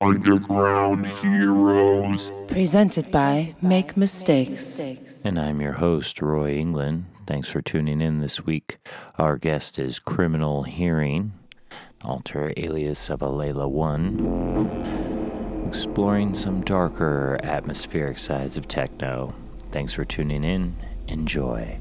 Underground Heroes. Presented by Make Mistakes. And I'm your host, Roy England. Thanks for tuning in this week. Our guest is Criminal Hearing, alter alias of alala 1, exploring some darker atmospheric sides of techno. Thanks for tuning in. Enjoy.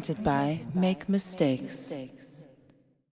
Presented by Make Mistakes.